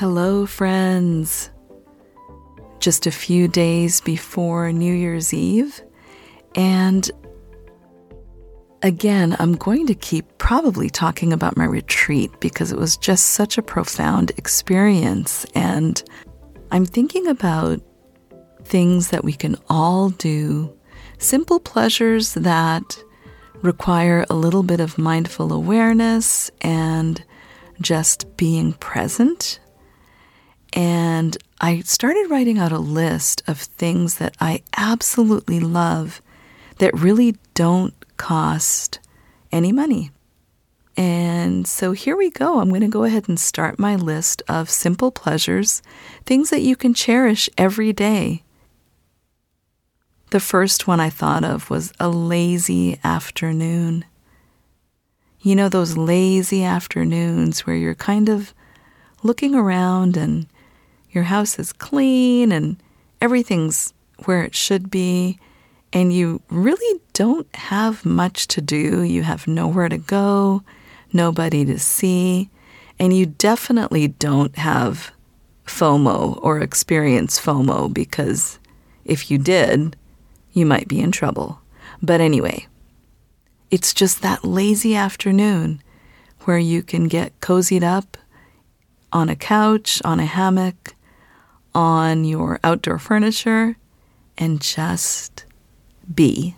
Hello, friends. Just a few days before New Year's Eve, and again, I'm going to keep probably talking about my retreat because it was just such a profound experience. And I'm thinking about things that we can all do, simple pleasures that require a little bit of mindful awareness and just being present. And I started writing out a list of things that I absolutely love that really don't cost any money. And so here we go. I'm going to go ahead and start my list of simple pleasures, things that you can cherish every day. The first one I thought of was a lazy afternoon. You know, those lazy afternoons where you're kind of looking around and your house is clean and everything's where it should be, and you really don't have much to do. You have nowhere to go, nobody to see, and you definitely don't have FOMO or experience FOMO because if you did, you might be in trouble. But anyway, it's just that lazy afternoon where you can get cozied up on a couch, on a hammock, on your outdoor furniture, and just be.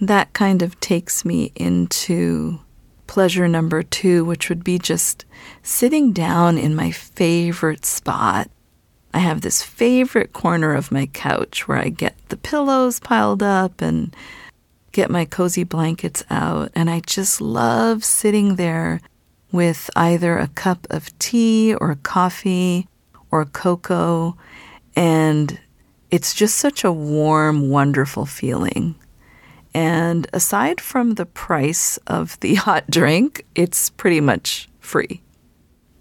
That kind of takes me into pleasure number two, which would be just sitting down in my favorite spot. I have this favorite corner of my couch where I get the pillows piled up and get my cozy blankets out. And I just love sitting there with either a cup of tea or coffee or cocoa and it's just such a warm, wonderful feeling. And aside from the price of the hot drink, it's pretty much free.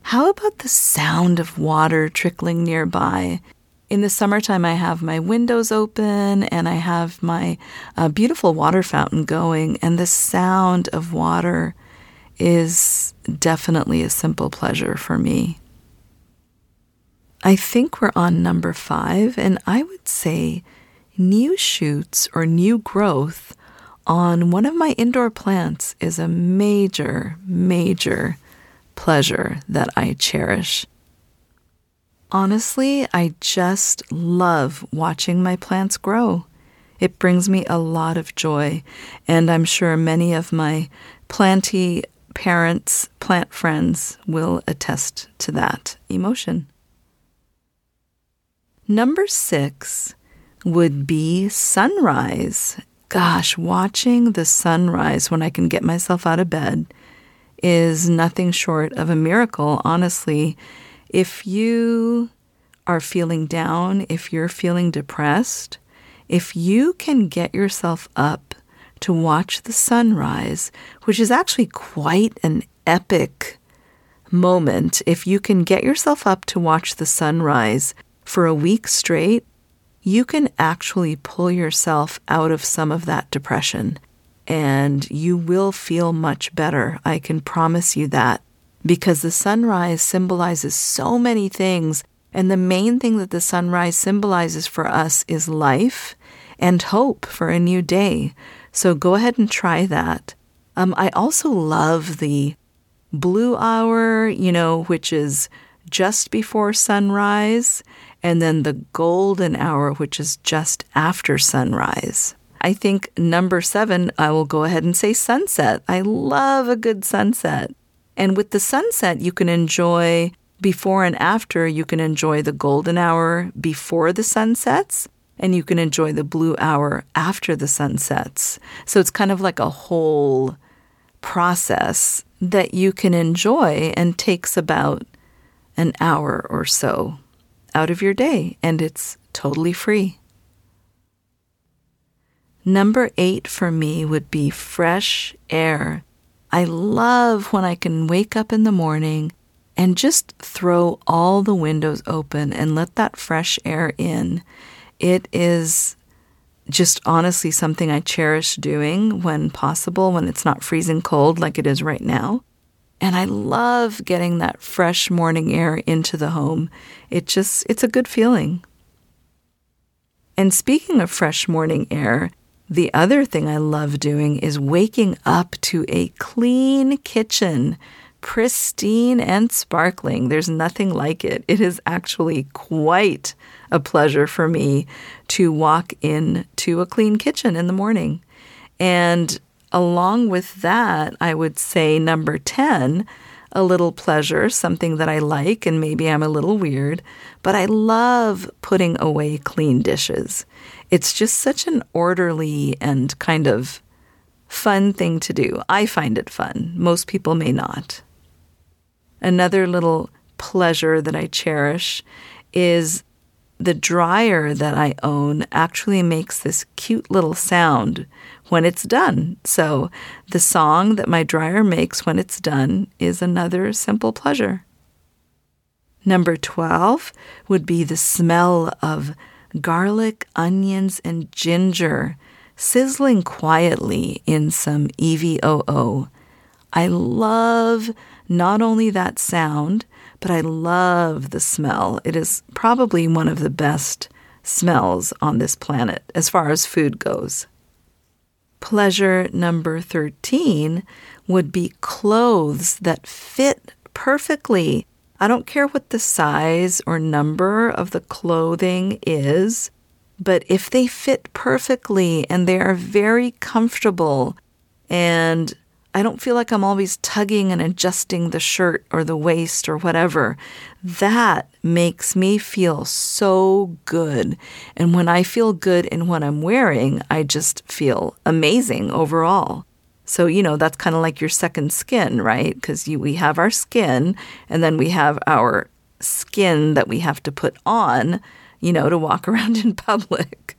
How about the sound of water trickling nearby? In the summertime, I have my windows open and I have my uh, beautiful water fountain going, and the sound of water is definitely a simple pleasure for me. I think we're on number five, and I would say new shoots or new growth on one of my indoor plants is a major, major pleasure that I cherish. Honestly, I just love watching my plants grow. It brings me a lot of joy, and I'm sure many of my planty parents, plant friends will attest to that emotion. Number six would be sunrise. Gosh, watching the sunrise when I can get myself out of bed is nothing short of a miracle, honestly. If you are feeling down, if you're feeling depressed, if you can get yourself up to watch the sunrise, which is actually quite an epic moment, if you can get yourself up to watch the sunrise, for a week straight, you can actually pull yourself out of some of that depression and you will feel much better. I can promise you that because the sunrise symbolizes so many things. And the main thing that the sunrise symbolizes for us is life and hope for a new day. So go ahead and try that. Um, I also love the blue hour, you know, which is just before sunrise and then the golden hour, which is just after sunrise. I think number seven, I will go ahead and say sunset. I love a good sunset. And with the sunset, you can enjoy before and after, you can enjoy the golden hour before the sun sets, and you can enjoy the blue hour after the sun sets. So it's kind of like a whole process that you can enjoy and takes about an hour or so out of your day, and it's totally free. Number eight for me would be fresh air. I love when I can wake up in the morning and just throw all the windows open and let that fresh air in. It is just honestly something I cherish doing when possible, when it's not freezing cold like it is right now. And I love getting that fresh morning air into the home. It just, it's a good feeling. And speaking of fresh morning air, the other thing I love doing is waking up to a clean kitchen, pristine and sparkling. There's nothing like it. It is actually quite a pleasure for me to walk into a clean kitchen in the morning. And along with that, I would say number 10, a little pleasure, something that I like, and maybe I'm a little weird, but I love putting away clean dishes. It's just such an orderly and kind of fun thing to do. I find it fun. Most people may not. Another little pleasure that I cherish is the dryer that I own actually makes this cute little sound when it's done. So the song that my dryer makes when it's done is another simple pleasure. Number 12 would be the smell of garlic, onions, and ginger sizzling quietly in some EVOO. I love not only that sound, but I love the smell. It is probably one of the best smells on this planet as far as food goes. Pleasure number 13 would be clothes that fit perfectly. I don't care what the size or number of the clothing is, but if they fit perfectly and they are very comfortable and I don't feel like I'm always tugging and adjusting the shirt or the waist or whatever. That makes me feel so good. And when I feel good in what I'm wearing, I just feel amazing overall. So, you know, that's kind of like your second skin, right? Because we have our skin and then we have our skin that we have to put on, you know, to walk around in public.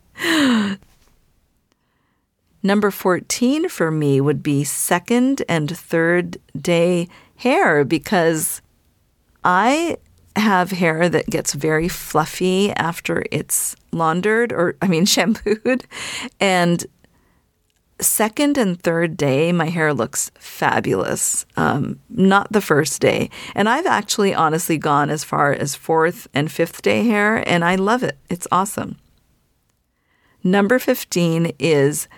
Number 14 for me would be second and third day hair because I have hair that gets very fluffy after it's laundered or, I mean, shampooed. And second and third day, my hair looks fabulous. Um, not the first day. And I've actually honestly gone as far as fourth and fifth day hair, and I love it. It's awesome. Number 15 is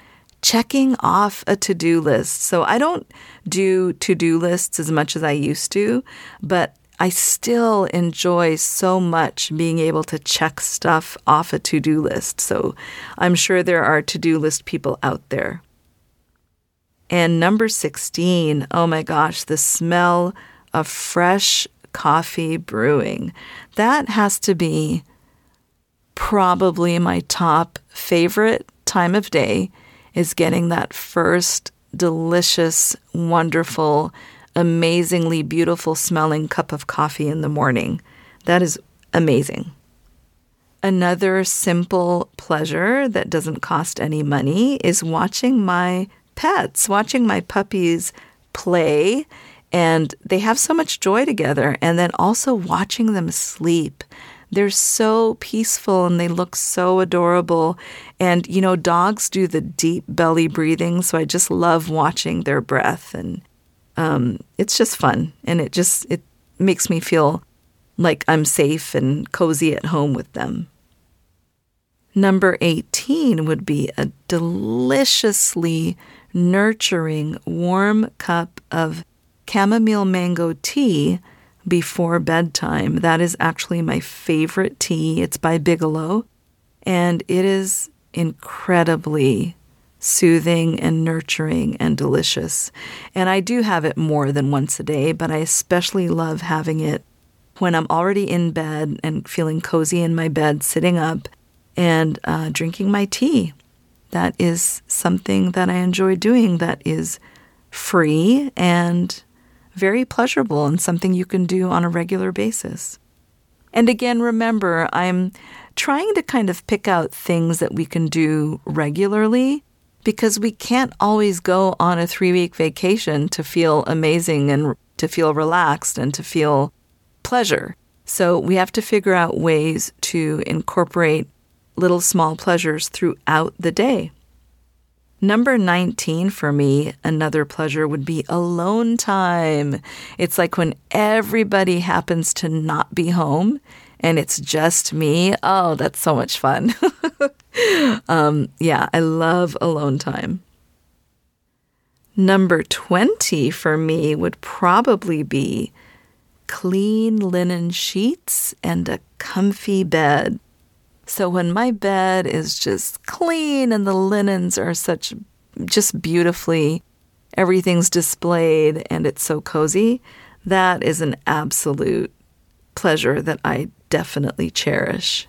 checking off a to do list. So I don't do to do lists as much as I used to, but I still enjoy so much being able to check stuff off a to do list. So I'm sure there are to do list people out there. And number 16, oh my gosh, the smell of fresh coffee brewing. That has to be probably my top favorite time of day is getting that first delicious, wonderful, amazingly beautiful smelling cup of coffee in the morning. That is amazing. Another simple pleasure that doesn't cost any money is watching my pets, watching my puppies play, and they have so much joy together, and then also watching them sleep. They're so peaceful and they look so adorable. And, you know, dogs do the deep belly breathing, so I just love watching their breath. And um, it's just fun. And it just, it makes me feel like I'm safe and cozy at home with them. Number 18 would be a deliciously nurturing, warm cup of chamomile mango tea before bedtime. That is actually my favorite tea. It's by Bigelow, and it is incredibly soothing and nurturing and delicious. And I do have it more than once a day, but I especially love having it when I'm already in bed and feeling cozy in my bed, sitting up and uh, drinking my tea that is something that I enjoy doing that is free and very pleasurable and something you can do on a regular basis. And again, remember, I'm trying to kind of pick out things that we can do regularly because we can't always go on a three week vacation to feel amazing and to feel relaxed and to feel pleasure. So we have to figure out ways to incorporate little small pleasures throughout the day. Number 19 for me, another pleasure would be alone time. It's like when everybody happens to not be home and it's just me. Oh, that's so much fun. um, yeah, I love alone time. Number 20 for me would probably be clean linen sheets and a comfy bed. So when my bed is just clean and the linens are such just beautifully, everything's displayed and it's so cozy, that is an absolute pleasure that I definitely cherish.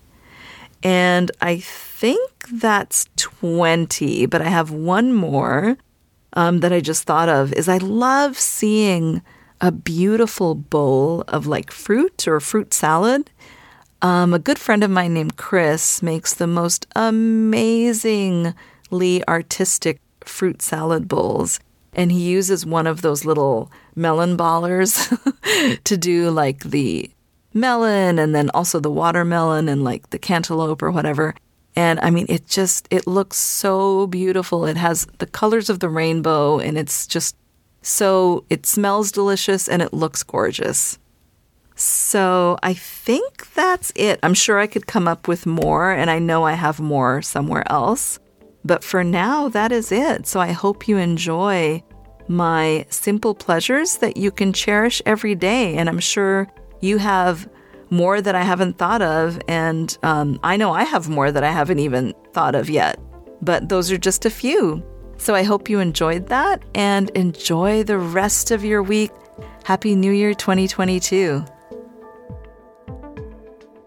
And I think that's 20, but I have one more um, that I just thought of is I love seeing a beautiful bowl of like fruit or fruit salad um, a good friend of mine named Chris makes the most amazingly artistic fruit salad bowls. And he uses one of those little melon ballers to do like the melon and then also the watermelon and like the cantaloupe or whatever. And I mean, it just, it looks so beautiful. It has the colors of the rainbow and it's just so, it smells delicious and it looks gorgeous. So I think that's it. I'm sure I could come up with more, and I know I have more somewhere else. But for now, that is it. So I hope you enjoy my simple pleasures that you can cherish every day. And I'm sure you have more that I haven't thought of. And um, I know I have more that I haven't even thought of yet. But those are just a few. So I hope you enjoyed that and enjoy the rest of your week. Happy New Year 2022.